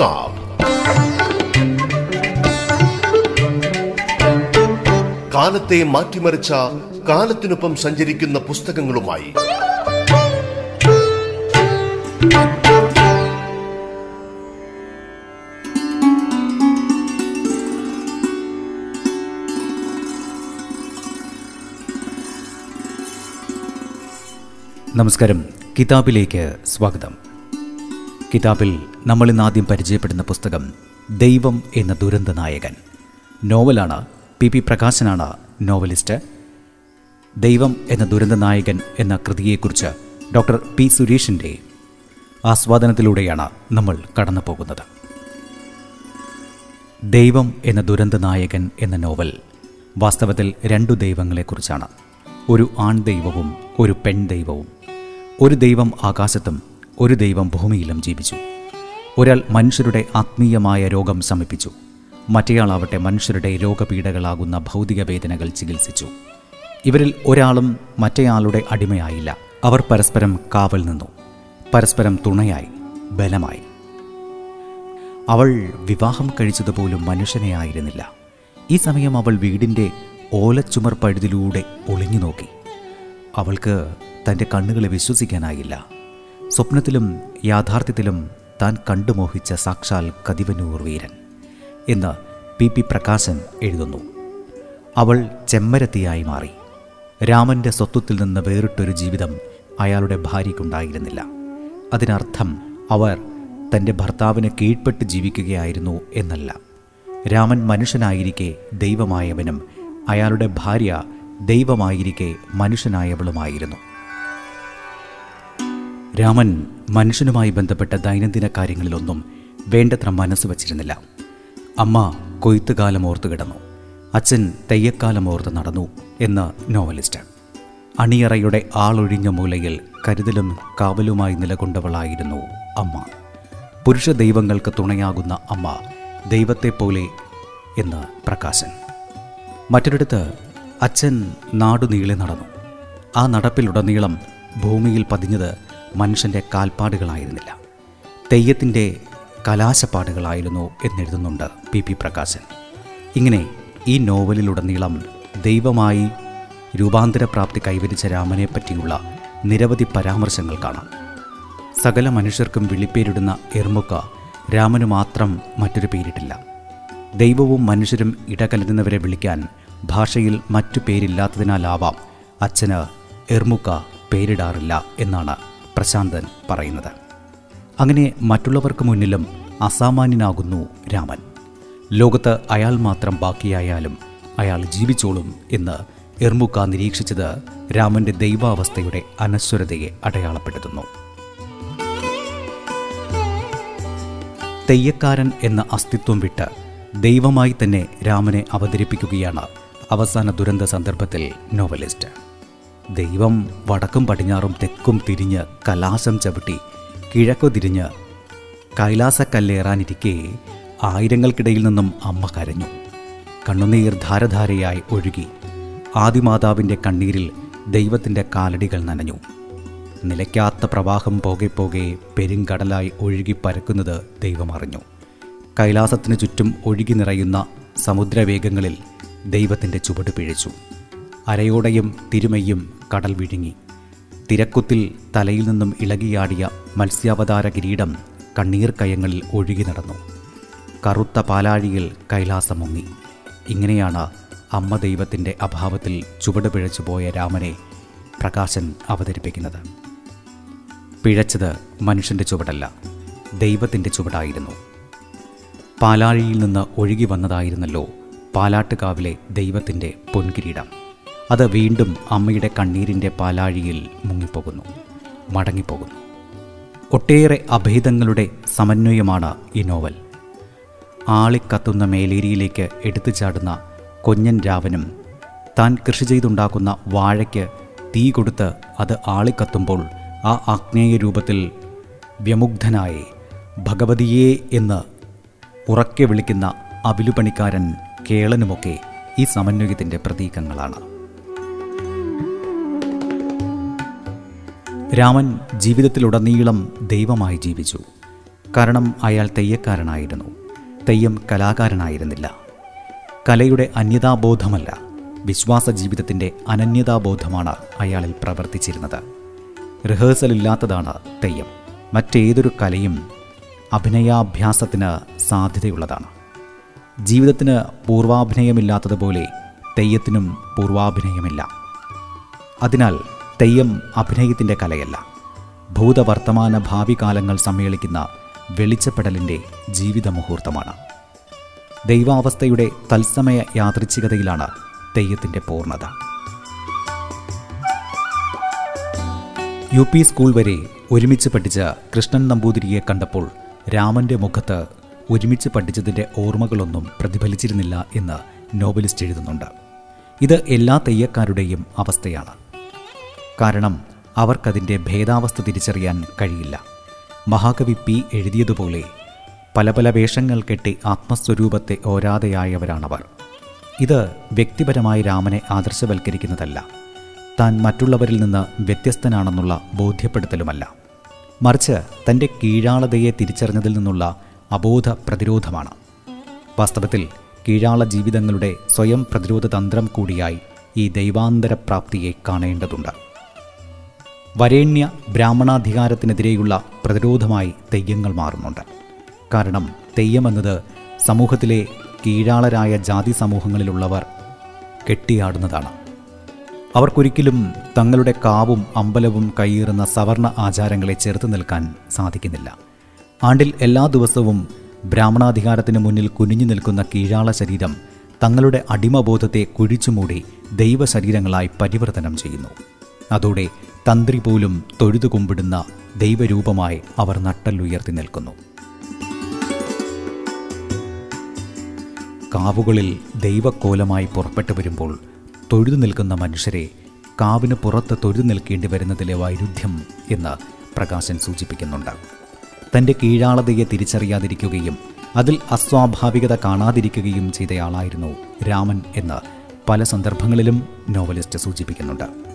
കിതാബ് കാലത്തെ മാറ്റിമറിച്ച കാലത്തിനൊപ്പം സഞ്ചരിക്കുന്ന പുസ്തകങ്ങളുമായി. നമസ്കാരം. കിതാബിലേക്ക് സ്വാഗതം. കിതാബിൽ നമ്മൾ ഇന്ന് ആദ്യം പരിചയപ്പെടുന്ന പുസ്തകം ദൈവം എന്ന ദുരന്ത നായകൻ. നോവലാണ് പി പി പ്രകാശനാണ് നോവലിസ്റ്റ്. ദൈവം എന്ന ദുരന്ത നായകൻ എന്ന കൃതിയെക്കുറിച്ച് ഡോക്ടർ പി സുരേഷിന്റെ ആസ്വാദനത്തിലൂടെയാണ് നമ്മൾ കടന്നു പോകുന്നത്. ദൈവം എന്ന ദുരന്ത നായകൻ എന്ന നോവൽ വാസ്തവത്തിൽ രണ്ടു ദൈവങ്ങളെക്കുറിച്ചാണ്. ഒരു ആൺ ദൈവവും ഒരു പെൺ ദൈവവും. ഒരു ദൈവം ആകാശത്തും ഒരു ദൈവം ഭൂമിയിലും ജീവിച്ചു. ഒരാൾ മനുഷ്യരുടെ ആത്മീയമായ രോഗം സമീപിച്ചു മറ്റേയാളാവട്ടെ മനുഷ്യരുടെ രോഗപീഠകളാകുന്ന ഭൗതിക വേദനകൾ ചികിത്സിച്ചു. ഇവരിൽ ഒരാളും മറ്റേയാളുടെ അടിമയായില്ല. അവർ പരസ്പരം കാവൽ നിന്നു. പരസ്പരം തുണയായി. ബലമായി. അവൾ വിവാഹം കഴിച്ചതുപോലും മനുഷ്യനെ ആയിരുന്നില്ല. ഈ സമയം അവൾ വീടിന്റെ ഓലച്ചുമർ പഴുതിലൂടെ ഒളിഞ്ഞു നോക്കി. അവൾക്ക് തന്റെ കണ്ണുകളെ വിശ്വസിക്കാനായില്ല. സ്വപ്നത്തിലും യാഥാർത്ഥ്യത്തിലും താൻ കണ്ടുമോഹിച്ച സാക്ഷാൽ കതിവനൂർ വീരൻ എന്ന് പി പി പ്രകാശൻ എഴുതുന്നു. അവൾ ചെമ്മരത്തിയായി മാറി. രാമന്റെ സ്വത്വത്തിൽ നിന്ന് വേറിട്ടൊരു ജീവിതം അയാളുടെ ഭാര്യയ്ക്കുണ്ടായിരുന്നില്ല. അതിനർത്ഥം അവർ തന്റെ ഭർത്താവിന് കീഴ്പ്പെട്ട് ജീവിക്കുകയായിരുന്നു എന്നല്ല. രാമൻ മനുഷ്യനായിരിക്കെ ദൈവമായവനും അയാളുടെ ഭാര്യ ദൈവമായിരിക്കെ മനുഷ്യനായവളുമായിരുന്നു. രാമൻ മനുഷ്യനുമായി ബന്ധപ്പെട്ട ദൈനംദിന കാര്യങ്ങളിലൊന്നും വേണ്ടത്ര മനസ്സ് വച്ചിരുന്നില്ല. അമ്മ കൊയ്ത്തുകാലം ഓർത്ത് കിടന്നു. അച്ഛൻ തെയ്യക്കാലം ഓർത്ത് നടന്നു എന്ന് നോവലിസ്റ്റ്. അണിയറയുടെ ആളൊഴിഞ്ഞ മൂലയിൽ കരുതലും കാവലുമായി നിലകൊണ്ടവളായിരുന്നു അമ്മ. പുരുഷ ദൈവങ്ങൾക്ക് തുണയാകുന്ന അമ്മ ദൈവത്തെപ്പോലെ എന്ന് പ്രകാശൻ. മറ്റൊരിടത്ത് അച്ഛൻ നാടുനീളെ നടന്നു. ആ നടപ്പിലുടനീളം ഭൂമിയിൽ പതിഞ്ഞത് മനുഷ്യന്റെ കാൽപ്പാടുകളായിരുന്നില്ല. തെയ്യത്തിന്റെ കലാശപ്പാടുകളായിരുന്നു എന്നെഴുതുന്നുണ്ട് പി പി പ്രകാശൻ. ഇങ്ങനെ ഈ നോവലിലുടനീളം ദൈവമായി രൂപാന്തരപ്രാപ്തി കൈവരിച്ച രാമനെ പറ്റിയുള്ള നിരവധി പരാമർശങ്ങൾ കാണാം. സകല മനുഷ്യർക്കും വിളിപ്പേരിടുന്ന എർമുക്ക രാമനു മാത്രം മറ്റൊരു പേരിട്ടില്ല. ദൈവവും മനുഷ്യരും ഇടകലരുന്നവരെ വിളിക്കാൻ ഭാഷയിൽ മറ്റു പേരില്ലാത്തതിനാലാവാം അച്ഛന് എർമുക്ക പേരിടാറില്ല എന്നാണ് പ്രശാന്തൻ പറയുന്നത്. അങ്ങനെ മറ്റുള്ളവർക്ക് മുന്നിലും അസാമാന്യനാകുന്നു രാമൻ. ലോകത്ത് അയാൾ മാത്രം ബാക്കിയായാലും അയാൾ ജീവിച്ചോളും എന്ന് എർമുക്ക നിരീക്ഷിച്ചത് രാമന്റെ ദൈവാവസ്ഥയുടെ അനശ്വരതയെ അടയാളപ്പെടുത്തുന്നു. തെയ്യക്കാരൻ എന്ന അസ്തിത്വം വിട്ട് ദൈവമായി തന്നെ രാമനെ അവതരിപ്പിക്കുകയാണ് അവസാന ദുരന്ത സന്ദർഭത്തിൽ നോവലിസ്റ്റ്. ദൈവം വടക്കും പടിഞ്ഞാറും തെക്കും തിരിഞ്ഞ് കലാശം ചവിട്ടി കിഴക്കു തിരിഞ്ഞ് കൈലാസക്കല്ലേറാനിരിക്കെ ആയിരങ്ങൾക്കിടയിൽ നിന്നും അമ്മ കരഞ്ഞു. കണ്ണുനീർ ധാരധാരയായി ഒഴുകി. ആദിമാതാവിന്റെ കണ്ണീരിൽ ദൈവത്തിന്റെ കാലടികൾ നനഞ്ഞു. നിലയ്ക്കാത്ത പ്രവാഹം പോകെ പോകെ പെരുങ്കടലായി ഒഴുകി പരക്കുന്നത് ദൈവമറിഞ്ഞു കൈലാസത്തിന് ചുറ്റും ഒഴുകി നിറയുന്ന സമുദ്രവേഗങ്ങളിൽ ദൈവത്തിന്റെ ചുവട് പിഴച്ചു. അരയോടെയും തിരുമയും കടൽ വിഴുങ്ങി. തിരക്കുത്തിൽ തലയിൽ നിന്നും ഇളകിയാടിയ മത്സ്യാവതാര കിരീടം കണ്ണീർ കയങ്ങളിൽ ഒഴുകി നടന്നു. കറുത്ത പാലാഴിയിൽ കൈലാസം മുങ്ങി ഇങ്ങനെയാണ് അമ്മ ദൈവത്തിന്റെ അഭാവത്തിൽ ചുവട് പോയ രാമനെ പ്രകാശൻ അവതരിപ്പിക്കുന്നത്. പിഴച്ചത് മനുഷ്യന്റെ ചുവടല്ല ദൈവത്തിന്റെ ചുവടായിരുന്നു. പാലാഴിയിൽ നിന്ന് ഒഴുകി വന്നതായിരുന്നല്ലോ പാലാട്ടുകാവിലെ ദൈവത്തിന്റെ പൊൻകിരീടം. അത് വീണ്ടും അമ്മയുടെ കണ്ണീരിന്റെ പാലാഴിയിൽ മുങ്ങിപ്പോകുന്നു മടങ്ങിപ്പോകുന്നു. ഒട്ടേറെ അഭേദങ്ങളുടെ സമന്വയമാണ് ഈ നോവൽ. ആളിക്കത്തുന്ന മേലേരിയിലേക്ക് എടുത്തു ചാടുന്ന കൊഞ്ഞൻ രാവനും താൻ കൃഷി ചെയ്തുണ്ടാക്കുന്ന വാഴയ്ക്ക് തീ കൊടുത്ത് അത് ആളിക്കത്തുമ്പോൾ ആ ആഗ്നേയ രൂപത്തിൽ വ്യമുഗ്ധനായി ഭഗവതിയെ എന്ന് ഉറക്കെ വിളിക്കുന്ന അവിലുപണിക്കാരൻ കേളനുമൊക്കെ ഈ സമന്വയത്തിന്റെ പ്രതീകങ്ങളാണ്. രാമൻ ജീവിതത്തിലുടനീളം ദൈവമായി ജീവിച്ചു. കാരണം അയാൾ തെയ്യക്കാരനായിരുന്നു. തെയ്യം കലാകാരനായിരുന്നില്ല. കലയുടെ അന്യതാബോധമല്ല വിശ്വാസ ജീവിതത്തിന്റെ അനന്യതാബോധമാണ് അയാളിൽ പ്രവർത്തിച്ചിരുന്നത്. റിഹേഴ്സൽ ഇല്ലാത്തതാണ് തെയ്യം. മറ്റേതൊരു കലയും അഭിനയാഭ്യാസത്തിന് സാധ്യതയുള്ളതാണ്. ജീവിതത്തിന് പൂർവാഭിനയമില്ലാത്തതുപോലെ തെയ്യത്തിനും പൂർവാഭിനയമില്ല. അതിനാൽ തെയ്യം അഭിനയത്തിന്റെ കലയല്ല. ഭൂതവർത്തമാന ഭാവി കാലങ്ങൾ സമ്മേളിക്കുന്ന വെളിച്ചപ്പെടലിന്റെ ജീവിത മുഹൂർത്തമാണ് ദൈവാവസ്ഥയുടെ തത്സമയ യാദൃച്ഛികതയിലാണ് തെയ്യത്തിന്റെ പൂർണത. യു പി സ്കൂൾ വരെ ഒരുമിച്ച് പഠിച്ച കൃഷ്ണൻ നമ്പൂതിരിയെ കണ്ടപ്പോൾ രാമന്റെ മുഖത്ത് ഒരുമിച്ച് പഠിച്ചതിന്റെ ഓർമ്മകളൊന്നും പ്രതിഫലിച്ചിരുന്നില്ല എന്ന് നോവലിസ്റ്റ് എഴുതുന്നുണ്ട്. ഇത് എല്ലാ തെയ്യക്കാരുടെയും അവസ്ഥയാണ്. കാരണം അവർക്കതിന്റെ ഭേദാവസ്ഥ തിരിച്ചറിയാൻ കഴിയില്ല. മഹാകവി പി എഴുതിയതുപോലെ പല പല വേഷങ്ങൾ കെട്ടി ആത്മസ്വരൂപത്തെ ഓരാതെയായവരാണവർ. ഇത് വ്യക്തിപരമായി രാമനെ ആദർശവൽക്കരിക്കുന്നതല്ല. താൻ മറ്റുള്ളവരിൽ നിന്ന് വ്യത്യസ്തനാണെന്നുള്ള ബോധ്യപ്പെടുത്തലുമല്ല. മറിച്ച് തന്റെ കീഴാളതയെ തിരിച്ചറിഞ്ഞതിൽ നിന്നുള്ള അബോധ പ്രതിരോധമാണ്. വാസ്തവത്തിൽ കീഴാള ജീവിതങ്ങളുടെ സ്വയം പ്രതിരോധ തന്ത്രം കൂടിയായി ഈ ദൈവാന്തര പ്രാപ്തിയെ കാണേണ്ടതുണ്ട്. വരേണ്യ ബ്രാഹ്മണാധികാരത്തിനെതിരെയുള്ള പ്രതിരോധമായി തെയ്യങ്ങൾ മാറുന്നുണ്ട്. കാരണം തെയ്യം തെയ്യമെന്നത് സമൂഹത്തിലെ കീഴാളരായ ജാതി സമൂഹങ്ങളിലുള്ളവർ കെട്ടിയാടുന്നതാണ്. അവർക്കൊരിക്കലും തങ്ങളുടെ കാവും അമ്പലവും കയ്യേറുന്ന സവർണ ആചാരങ്ങളെ ചെറുത്തു നിൽക്കാൻ സാധിക്കുന്നില്ല. ആണ്ടിൽ എല്ലാ ദിവസവും ബ്രാഹ്മണാധികാരത്തിന് മുന്നിൽ കുനിഞ്ഞു നിൽക്കുന്ന കീഴാള ശരീരം തങ്ങളുടെ അടിമബോധത്തെ കുഴിച്ചുമൂടി ദൈവശരീരങ്ങളായി പരിവർത്തനം ചെയ്യുന്നു. അതോടെ തന്ത്രി പോലും തൊഴുതു കുമ്പിടുന്ന ദൈവരൂപമായി അവർ നട്ടല്ലുയർത്തി നിൽക്കുന്നു. കാവുകളിൽ ദൈവക്കോലമായി പുറപ്പെട്ടു വരുമ്പോൾ തൊഴുതു നിൽക്കുന്ന മനുഷ്യരെ കാവിന് പുറത്ത് തൊഴുതു നിൽക്കേണ്ടി വരുന്നതിലെ വൈരുദ്ധ്യം എന്ന് പ്രകാശൻ സൂചിപ്പിക്കുന്നുണ്ട്. തന്റെ കീഴാളതയെ തിരിച്ചറിയാതിരിക്കുകയും അതിൽ അസ്വാഭാവികത കാണാതിരിക്കുകയും ചെയ്തയാളായിരുന്നു രാമൻ എന്ന് പല സന്ദർഭങ്ങളിലും നോവലിസ്റ്റ് സൂചിപ്പിക്കുന്നുണ്ട്.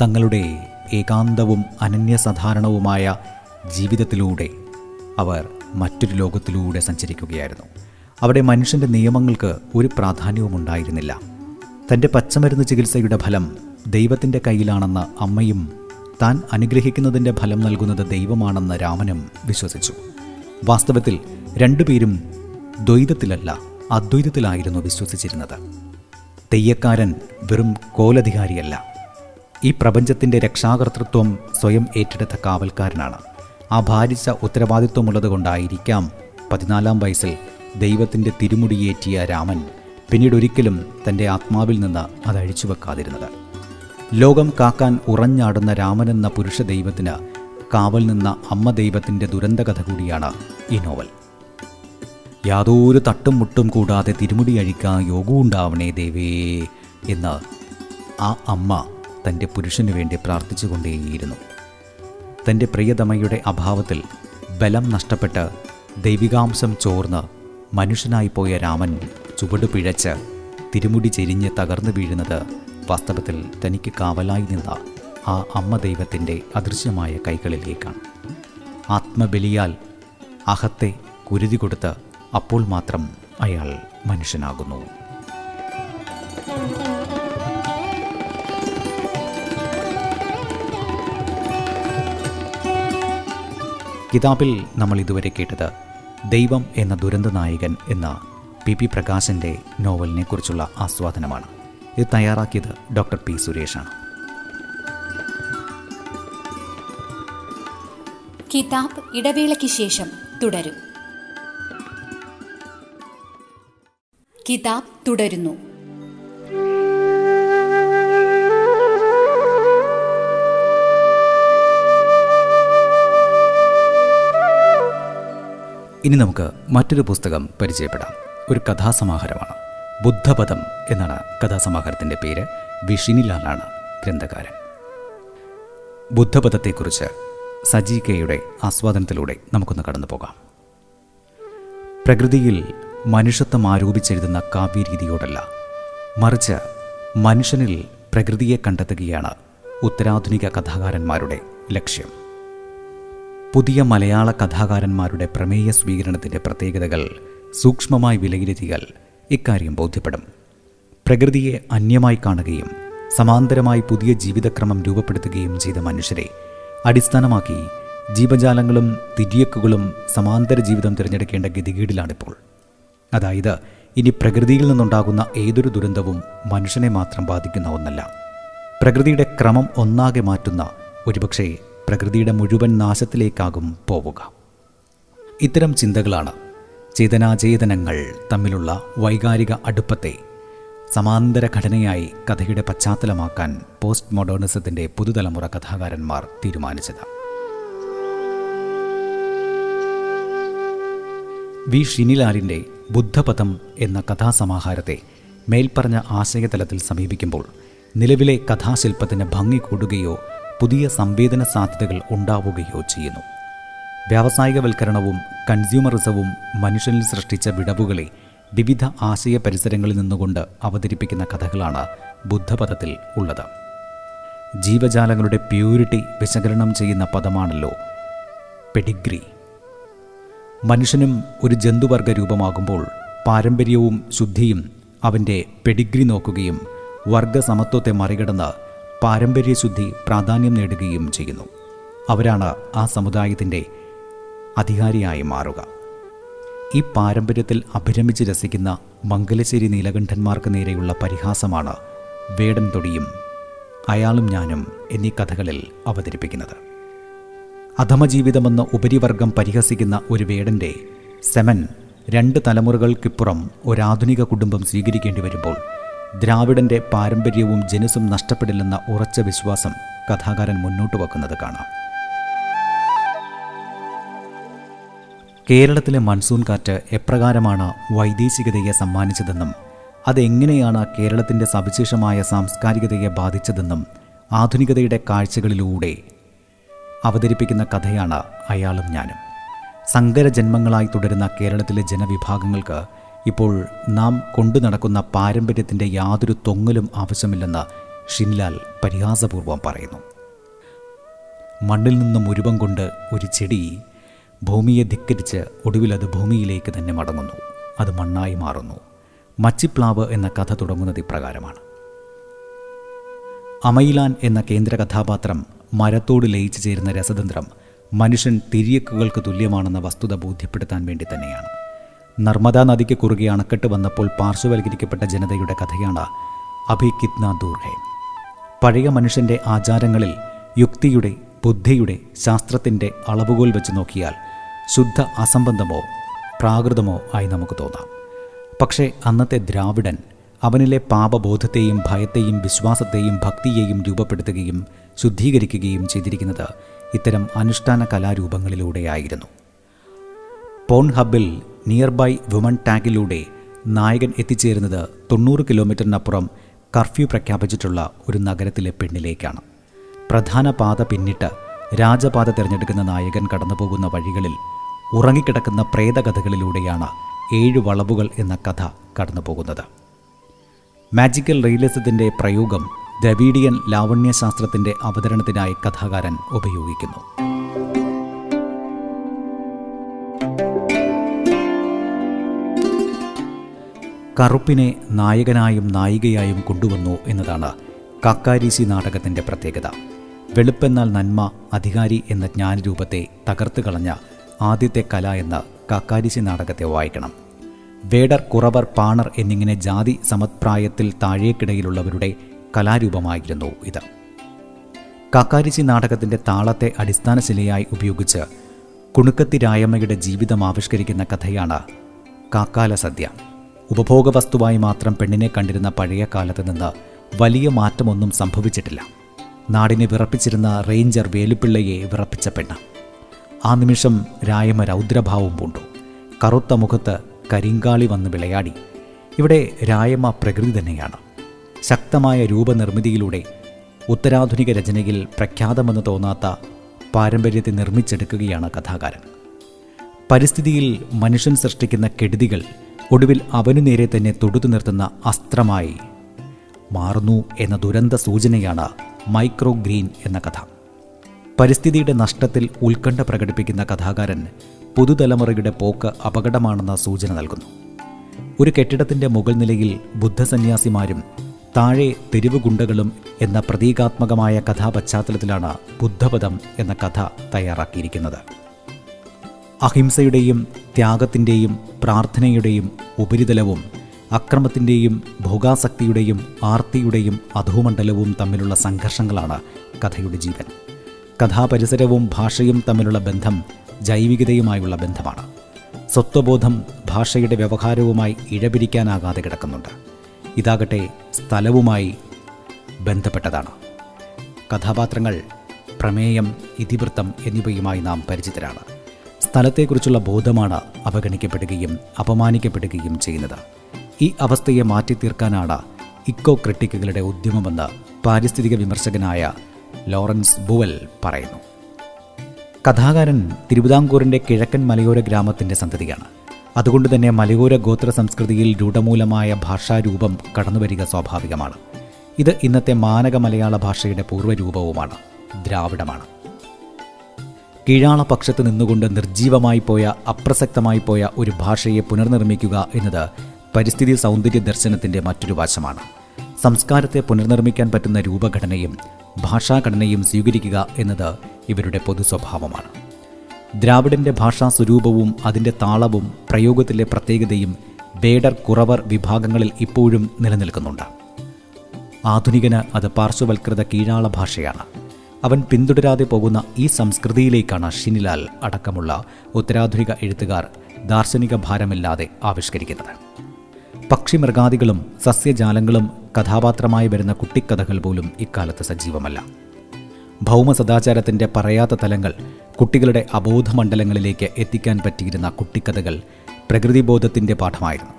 തങ്ങളുടെ ഏകാന്തവും അനന്യസാധാരണവുമായ ജീവിതത്തിലൂടെ അവർ മറ്റൊരു ലോകത്തിലൂടെ സഞ്ചരിക്കുകയായിരുന്നു. അവിടെ മനുഷ്യന്റെ നിയമങ്ങൾക്ക് ഒരു പ്രാധാന്യവും ഉണ്ടായിരുന്നില്ല തന്റെ പച്ചമരുന്ന് ചികിത്സയുടെ ഫലം ദൈവത്തിന്റെ കയ്യിലാണെന്ന് അമ്മയും താൻ അനുഗ്രഹിക്കുന്നതിന്റെ ഫലം നൽകുന്നത് ദൈവമാണെന്ന് രാമനും വിശ്വസിച്ചു. വാസ്തവത്തിൽ രണ്ടുപേരും ദ്വൈതത്തിലല്ല അദ്വൈതത്തിലായിരുന്നു വിശ്വസിച്ചിരുന്നത്. തെയ്യക്കാരൻ വെറും കോലധികാരിയല്ല. ഈ പ്രപഞ്ചത്തിന്റെ രക്ഷാകർത്തൃത്വം സ്വയം ഏറ്റെടുത്ത കാവൽക്കാരനാണ്. ആ ഭാരിച്ച ഉത്തരവാദിത്വമുള്ളതുകൊണ്ടായിരിക്കാം പതിനാലാം വയസ്സിൽ ദൈവത്തിന്റെ തിരുമുടിയേറ്റിയ രാമൻ പിന്നീട് ഒരിക്കലും തന്റെ ആത്മാവിൽ നിന്ന് അത് അഴിച്ചു വെക്കാതിരുന്നത് ലോകം കാക്കാൻ ഉറഞ്ഞാടുന്ന രാമനെന്ന പുരുഷ ദൈവത്തിന് കാവൽ നിന്ന അമ്മ ദൈവത്തിന്റെ ദുരന്തകഥ കൂടിയാണ് ഈ നോവൽ. യാതൊരു തട്ടും മുട്ടും കൂടാതെ തിരുമുടി അഴിക്കാൻ യോഗവും ഉണ്ടാവണേ ദേവേ എന്ന് ആ അമ്മ തന്റെ പുരുഷനു വേണ്ടി പ്രാർത്ഥിച്ചുകൊണ്ടേയിരുന്നു. തന്റെ പ്രിയതമയുടെ അഭാവത്തിൽ ബലം നഷ്ടപ്പെട്ട് ദൈവികാംശം ചോർന്ന് മനുഷ്യനായി പോയ രാമൻ ചുവട് പിഴച്ച് തിരുമുടി ചെരിഞ്ഞ് തകർന്നു വീഴുന്നത് വാസ്തവത്തിൽ തനിക്ക് കാവലായി നിന്ന ആ അമ്മ ദൈവത്തിന്റെ അദൃശ്യമായ കൈകളിലേക്കാണ്. ആത്മബലിയാൽ അഹത്തെ കുരുതി കൊടുത്ത് അപ്പോൾ മാത്രം അയാൾ മനുഷ്യനാകുന്നു. കിതാബിൽ നമ്മൾ ഇതുവരെ കേട്ടത് ദൈവം എന്ന ദുരന്ത നായകൻ എന്ന പി പി പ്രകാശന്റെ നോവലിനെ കുറിച്ചുള്ള ആസ്വാദനമാണ്. ഇത് തയ്യാറാക്കിയത് ഡോക്ടർ പി സുരേഷാണ്. കിതാബ് ഇടവേളയ്ക്ക് ശേഷം തുടരും. കിതാബ് തുടരുന്നു. ഇനി നമുക്ക് മറ്റൊരു പുസ്തകം പരിചയപ്പെടാം. ഒരു കഥാസമാഹാരമാണ്. ബുദ്ധപദം എന്നാണ് കഥാസമാഹാരത്തിന്റെ പേര്. വിഷിനിലാലാണ് ഗ്രന്ഥകാരൻ. ബുദ്ധപദത്തെക്കുറിച്ച് സജി കെയുടെ ആസ്വാദനത്തിലൂടെ നമുക്കൊന്ന് കടന്നു പോകാം. പ്രകൃതിയിൽ മനുഷ്യത്വം ആരോപിച്ചെഴുതുന്ന കാവ്യരീതിയോടല്ല മറിച്ച് മനുഷ്യനിൽ പ്രകൃതിയെ കണ്ടെത്തുകയാണ് ഉത്തരാധുനിക കഥാകാരന്മാരുടെ ലക്ഷ്യം. പുതിയ മലയാള കഥാകാരന്മാരുടെ പ്രമേയ സ്വീകരണത്തിന്റെ പ്രത്യേകതകൾ സൂക്ഷ്മമായി വിലയിരുത്തിയാൽ ഇക്കാര്യം ബോധ്യപ്പെടും. പ്രകൃതിയെ അന്യമായി കാണുകയും സമാന്തരമായി പുതിയ ജീവിതക്രമം രൂപപ്പെടുത്തുകയും ചെയ്ത മനുഷ്യരെ അടിസ്ഥാനമാക്കി ജീവജാലങ്ങളും തിരിയക്കുകളും സമാന്തര ജീവിതം തിരഞ്ഞെടുക്കേണ്ട ഗതികേടിലാണിപ്പോൾ. അതായത് ഇനി പ്രകൃതിയിൽ നിന്നുണ്ടാകുന്ന ഏതൊരു ദുരന്തവും മനുഷ്യനെ മാത്രം ബാധിക്കുന്ന ഒന്നല്ല. പ്രകൃതിയുടെ ക്രമം ഒന്നാകെ മാറ്റുന്ന ഒരുപക്ഷെ പ്രകൃതിയുടെ മുഴുവൻ നാശത്തിലേക്കാകും പോവുക. ഇത്തരം ചിന്തകളാണ് ചേതനാചേതനങ്ങൾ തമ്മിലുള്ള വൈകാരിക അടുപ്പത്തെ സമാന്തര ഘടനയായി കഥയുടെ പശ്ചാത്തലമാക്കാൻ പോസ്റ്റ് മോഡേണിസത്തിന്റെ പുതുതലമുറ കഥാകാരന്മാർ തീരുമാനിച്ചത്. വി. ഷിനിലാലിന്റെ ബുദ്ധപഥം എന്ന കഥാസമാഹാരത്തെ മേൽപ്പറഞ്ഞ ആശയതലത്തിൽ സമീപിക്കുമ്പോൾ നിലവിലെ കഥാശില്പത്തിന് ഭംഗി കൂടുകയോ പുതിയ സംവേദന സാധ്യതകൾ ഉണ്ടാവുകയോ ചെയ്യുന്നു. വ്യാവസായികവൽക്കരണവും കൺസ്യൂമറിസവും മനുഷ്യനിൽ സൃഷ്ടിച്ച വിടവുകളെ വിവിധ ആശയ പരിസരങ്ങളിൽ നിന്നുകൊണ്ട് അവതരിപ്പിക്കുന്ന കഥകളാണ് ബുദ്ധപഥത്തിൽ ഉള്ളത്. ജീവജാലങ്ങളുടെ പ്യൂരിറ്റി വിശകലനം ചെയ്യുന്ന പദമാണല്ലോ പെഡിഗ്രി. മനുഷ്യനും ഒരു ജന്തുവർഗ രൂപമാകുമ്പോൾ പാരമ്പര്യവും ശുദ്ധിയും അവന്റെ പെഡിഗ്രി നോക്കുകയും വർഗസമത്വത്തെ മറികടന്ന് പാരമ്പര്യശുദ്ധി പ്രാധാന്യം നേടുകയും ചെയ്യുന്നു. അവരാണ് ആ സമുദായത്തിന്റെ അധികാരിയായി മാറുക. ഈ പാരമ്പര്യത്തിൽ അഭിരമിച്ച് രസിക്കുന്ന മംഗലശ്ശേരി നീലകണ്ഠന്മാർക്ക് നേരെയുള്ള പരിഹാസമാണ് വേടൻ തൊടിയും അയാളും ഞാനും എന്നീ കഥകളിൽ അവതരിപ്പിക്കുന്നത്. അധമജീവിതമെന്ന ഉപരിവർഗം പരിഹസിക്കുന്ന ഒരു വേടന്റെ സെമൻ രണ്ട് തലമുറകൾക്കിപ്പുറം ഒരാധുനിക കുടുംബം സ്വീകരിക്കേണ്ടി വരുമ്പോൾ ദ്രാവിഡന്റെ പാരമ്പര്യവും ജനുസും നഷ്ടപ്പെടില്ലെന്ന ഉറച്ച വിശ്വാസം കഥാകാരൻ മുന്നോട്ട് വെക്കുന്നത് കാണാം. കേരളത്തിലെ മൺസൂൺ കാറ്റ് എപ്രകാരമാണ് വൈദേശികതയെ സമ്മാനിച്ചതെന്നും അതെങ്ങനെയാണ് കേരളത്തിന്റെ സവിശേഷമായ സാംസ്കാരികതയെ ബാധിച്ചതെന്നും ആധുനികതയുടെ കാഴ്ചകളിലൂടെ അവതരിപ്പിക്കുന്ന കഥയാണ് അയാളും ഞാനും. സങ്കര ജന്മങ്ങളായി തുടരുന്ന കേരളത്തിലെ ജനവിഭാഗങ്ങൾക്ക് ഇപ്പോൾ നാം കൊണ്ടു നടക്കുന്ന പാരമ്പര്യത്തിന്റെ യാതൊരു തൊങ്ങലും ആവശ്യമില്ലെന്ന് ഷിൻലാൽ പരിഹാസപൂർവം പറയുന്നു. മണ്ണിൽ നിന്നും ഉരുവം കൊണ്ട് ഒരു ചെടി ഭൂമിയെ ധിക്കരിച്ച് ഒടുവിൽ അത് ഭൂമിയിലേക്ക് തന്നെ മടങ്ങുന്നു. അത് മണ്ണായി മാറുന്നു. മച്ചിപ്ലാവ് എന്ന കഥ തുടങ്ങുന്നത് ഇപ്രകാരമാണ്. അമയിലാൻ എന്ന കേന്ദ്ര കഥാപാത്രം മരത്തോട് ലയിച്ചു ചേരുന്ന രസതന്ത്രം മനുഷ്യൻ തിരിയക്കുകൾക്ക് തുല്യമാണെന്ന വസ്തുത ബോധ്യപ്പെടുത്താൻ വേണ്ടി തന്നെയാണ്. നർമ്മദാ നദിക്ക് കുറുകെ അണക്കെട്ട് വന്നപ്പോൾ പാർശ്വവൽക്കരിക്കപ്പെട്ട ജനതയുടെ കഥയാണ് അഭി കിത്ന ദൂർ ഹെ. പഴയ മനുഷ്യന്റെ ആചാരങ്ങളിൽ യുക്തിയുടെ ബുദ്ധിയുടെ ശാസ്ത്രത്തിന്റെ അളവുകോൽ വെച്ച് നോക്കിയാൽ ശുദ്ധ അസംബന്ധമോ പ്രാകൃതമോ ആയി നമുക്ക് തോന്നാം. പക്ഷേ അന്നത്തെ ദ്രാവിഡൻ അവനിലെ പാപബോധത്തെയും ഭയത്തെയും വിശ്വാസത്തെയും ഭക്തിയെയും രൂപപ്പെടുത്തുകയും ശുദ്ധീകരിക്കുകയും ചെയ്തിരിക്കുന്നത് ഇത്തരം അനുഷ്ഠാന കലാരൂപങ്ങളിലൂടെയായിരുന്നു. പോൺ ഹബിൽ നിയർ ബൈ വുമൺ ടാഗിലൂടെ നായകൻ എത്തിച്ചേരുന്നത് തൊണ്ണൂറ് കിലോമീറ്ററിനപ്പുറം കർഫ്യൂ പ്രഖ്യാപിച്ചിട്ടുള്ള ഒരു നഗരത്തിലെ പെണ്ണിലേക്കാണ്. പ്രധാന പാത പിന്നിട്ട് രാജപാത തിരഞ്ഞെടുക്കുന്ന നായകൻ കടന്നുപോകുന്ന വഴികളിൽ ഉറങ്ങിക്കിടക്കുന്ന പ്രേതകഥകളിലൂടെയാണ് ഏഴ് വളവുകൾ എന്ന കഥ കടന്നുപോകുന്നത്. മാജിക്കൽ റിയലിസത്തിന്റെ പ്രയോഗം ദ്രവീഡിയൻ ലാവണ്യശാസ്ത്രത്തിന്റെ അവതരണത്തിനായി കഥാകാരൻ ഉപയോഗിക്കുന്നു. കറുപ്പിനെ നായകനായും നായികയായും കൊണ്ടുവന്നു എന്നതാണ് കാക്കാരീസി നാടകത്തിന്റെ പ്രത്യേകത. വെളുപ്പെന്നാൽ നന്മ അധികാരി എന്ന ജ്ഞാനരൂപത്തെ തകർത്തു കളഞ്ഞ ആദ്യത്തെ കല എന്ന് കാക്കാരീശി നാടകത്തെ വായിക്കണം. വേടർ കുറവർ പാണർ എന്നിങ്ങനെ ജാതി സമത്പ്രായത്തിൽ താഴേക്കിടയിലുള്ളവരുടെ കലാരൂപമായിരുന്നു ഇത്. കാക്കാരിച്ചി നാടകത്തിന്റെ താളത്തെ അടിസ്ഥാനശിലയായി ഉപയോഗിച്ച് കുണുക്കത്തി രായമ്മയുടെ ജീവിതം ആവിഷ്കരിക്കുന്ന കഥയാണ് കാക്കാല സദ്യ ഉപഭോഗ വസ്തുവായി മാത്രം പെണ്ണിനെ കണ്ടിരുന്ന പഴയ കാലത്ത് നിന്ന് വലിയ മാറ്റമൊന്നും സംഭവിച്ചിട്ടില്ല. നാടിനെ വിറപ്പിച്ചിരുന്ന റേഞ്ചർ വേലുപ്പിള്ളയെ വിറപ്പിച്ച പെണ്ണ്. ആ നിമിഷം രായമ രൗദ്രഭാവം പൂണ്ടു. കറുത്ത മുഖത്ത് കരിങ്കാളി വന്ന് വിളയാടി. ഇവിടെ രായമ പ്രകൃതി തന്നെയാണ്. ശക്തമായ രൂപനിർമ്മിതിയിലൂടെ ഉത്തരാധുനിക രചനയിൽ പ്രഖ്യാതമെന്ന് തോന്നാത്ത പാരമ്പര്യത്തെ നിർമ്മിച്ചെടുക്കുകയാണ് കഥാകാരൻ. പരിസ്ഥിതിയിൽ മനുഷ്യൻ സൃഷ്ടിക്കുന്ന കെടുതികൾ ഒടുവിൽ അവനു നേരെ തന്നെ തൊടുത്തു നിർത്തുന്ന അസ്ത്രമായി മാറുന്നു എന്ന ദുരന്ത സൂചനയാണ് മൈക്രോ ഗ്രീൻ എന്ന കഥ. പരിസ്ഥിതിയുടെ നഷ്ടത്തിൽ ഉത്കണ്ഠ പ്രകടിപ്പിക്കുന്ന കഥാകാരൻ പുതുതലമുറയുടെ പോക്ക് അപകടമാണെന്ന സൂചന നൽകുന്നു. ഒരു കെട്ടിടത്തിന്റെ മുകൾ നിലയിൽ ബുദ്ധസന്യാസിമാരും താഴെ തെരുവ് ഗുണ്ടകളും എന്ന പ്രതീകാത്മകമായ കഥാപശ്ചാത്തലത്തിലാണ് ബുദ്ധപദം എന്ന കഥ തയ്യാറാക്കിയിരിക്കുന്നത്. അഹിംസയുടെയും ത്യാഗത്തിന്റെയും പ്രാർത്ഥനയുടെയും ഉപരിതലവും അക്രമത്തിന്റെയും ഭോഗാസക്തിയുടെയും ആർത്തിയുടെയും അധോമണ്ഡലവും തമ്മിലുള്ള സംഘർഷങ്ങളാണ് കഥയുടെ ജീവൻ. കഥാപരിസരവും ഭാഷയും തമ്മിലുള്ള ബന്ധം ജൈവികതയുമായുള്ള ബന്ധമാണ്. സ്വത്വബോധം ഭാഷയുടെ വ്യവഹാരവുമായി ഇഴപിരിക്കാനാകാതെ കിടക്കുന്നുണ്ട്. ഇതാകട്ടെ സ്ഥലവുമായി ബന്ധപ്പെട്ടതാണ്. കഥാപാത്രങ്ങൾ പ്രമേയം ഇതിവൃത്തം എന്നിവയുമായി നാം പരിചിതരാണ്. സ്ഥലത്തെക്കുറിച്ചുള്ള ബോധമാണ് അവഗണിക്കപ്പെടുകയും അപമാനിക്കപ്പെടുകയും ചെയ്യുന്നത്. ഈ അവസ്ഥയെ മാറ്റിത്തീർക്കാനാണ് ഇക്കോ ക്രിട്ടിക്കുകളുടെ ഉദ്യമമെന്ന് പാരിസ്ഥിതിക വിമർശകനായ ലോറൻസ് ബുവൽ പറയുന്നു. കഥാകാരൻ തിരുവിതാംകൂറിന്റെ കിഴക്കൻ മലയോര ഗ്രാമത്തിന്റെ സന്തതിയാണ് അതുകൊണ്ട് തന്നെ മലയോര ഗോത്ര സംസ്കൃതിയിൽ രൂഢമൂലമായ ഭാഷാരൂപം കടന്നുവരിക സ്വാഭാവികമാണ്. ഇത് ഇന്നത്തെ മാനക മലയാള ഭാഷയുടെ പൂർവരൂപവുമാണ് ദ്രാവിഡമാണ്. കീഴാള പക്ഷത്ത് നിന്നുകൊണ്ട് നിർജീവമായി പോയ അപ്രസക്തമായി പോയ ഒരു ഭാഷയെ പുനർനിർമ്മിക്കുക എന്നത് പരിസ്ഥിതി സൗന്ദര്യ ദർശനത്തിന്റെ മറ്റൊരു വശമാണ്. സംസ്കാരത്തെ പുനർനിർമ്മിക്കാൻ പറ്റുന്ന രൂപഘടനയും ഭാഷാഘടനയും സ്വീകരിക്കുക എന്നത് ഇവരുടെ പൊതു സ്വഭാവമാണ്. ദ്രാവിഡന്റെ ഭാഷാ സ്വരൂപവും അതിന്റെ താളവും പ്രയോഗത്തിലെ പ്രത്യേകതയും ബേഡർ കുറവർ വിഭാഗങ്ങളിൽ ഇപ്പോഴും നിലനിൽക്കുന്നുണ്ട്. ആധുനികന് അത് പാർശ്വവൽകൃത കീഴാള ഭാഷയാണ്. അവൻ പിന്തുടരാതെ പോകുന്ന ഈ സംസ്കൃതിയിലേക്കാണ് ഷിനിലാൽ അടക്കമുള്ള ഉത്തരാധുനിക എഴുത്തുകാർ ദാർശനിക ഭാരമില്ലാതെ ആവിഷ്കരിക്കുന്നത്. പക്ഷിമൃഗാദികളും സസ്യജാലങ്ങളും കഥാപാത്രമായി വരുന്ന കുട്ടിക്കഥകൾ പോലും ഇക്കാലത്ത് സജീവമല്ല. ഭൗമ സദാചാരത്തിന്റെ പറയാത്ത തലങ്ങൾ കുട്ടികളുടെ അബോധമണ്ഡലങ്ങളിലേക്ക് എത്തിക്കാൻ പറ്റിയിരുന്ന കുട്ടിക്കഥകൾ പ്രകൃതിബോധത്തിന്റെ പാഠമായിരുന്നു.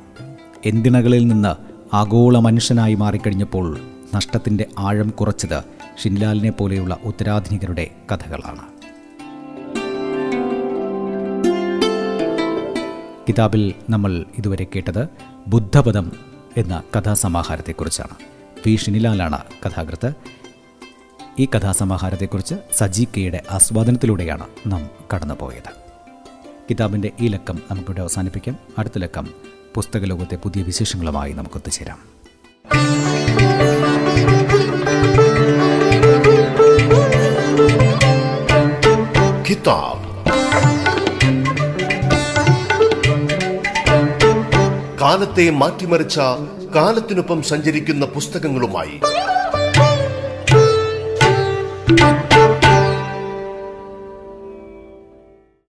എന്തിണകളിൽ നിന്ന് ആഗോള മനുഷ്യനായി മാറിക്കഴിഞ്ഞപ്പോൾ നഷ്ടത്തിന്റെ ആഴം കുറച്ചത് ഷിൻലാലിനെ പോലെയുള്ള ഉത്തരാധുനികരുടെ കഥകളാണ്. കിതാബിൽ നമ്മൾ ഇതുവരെ കേട്ടത് ബുദ്ധപദം എന്ന കഥാസമാഹാരത്തെക്കുറിച്ചാണ്. പി ഷിനിലാലാണ് കഥാകൃത്ത്. ഈ കഥാസമാഹാരത്തെക്കുറിച്ച് സജി കെയുടെ ആസ്വാദനത്തിലൂടെയാണ് നാം കടന്നുപോയത്. കിതാബിന്റെ ഈ ലക്കം നമുക്കിവിടെ അവസാനിപ്പിക്കാം. അടുത്ത ലക്കം പുസ്തകലോകത്തെ പുതിയ വിശേഷങ്ങളുമായി നമുക്ക് ഒത്തുചേരാം കിതാബ് കാലത്തെ മാറ്റിമറിച്ച കാലത്തിനൊപ്പം സഞ്ചരിക്കുന്ന പുസ്തകങ്ങളുമായി